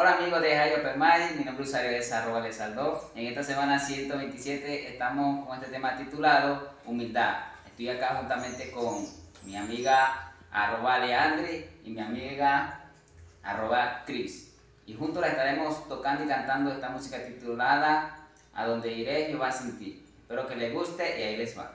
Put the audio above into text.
Hola amigos de Jairo Permay, mi nombre es usuario es arroba Lesaldo. En esta semana 127 estamos con este tema titulado Humildad. Estoy acá juntamente con mi amiga arroba Leandri y mi amiga arroba Cris. Y juntos la estaremos tocando y cantando esta música titulada A donde iré yo va sin ti. Espero que les guste y ahí les va.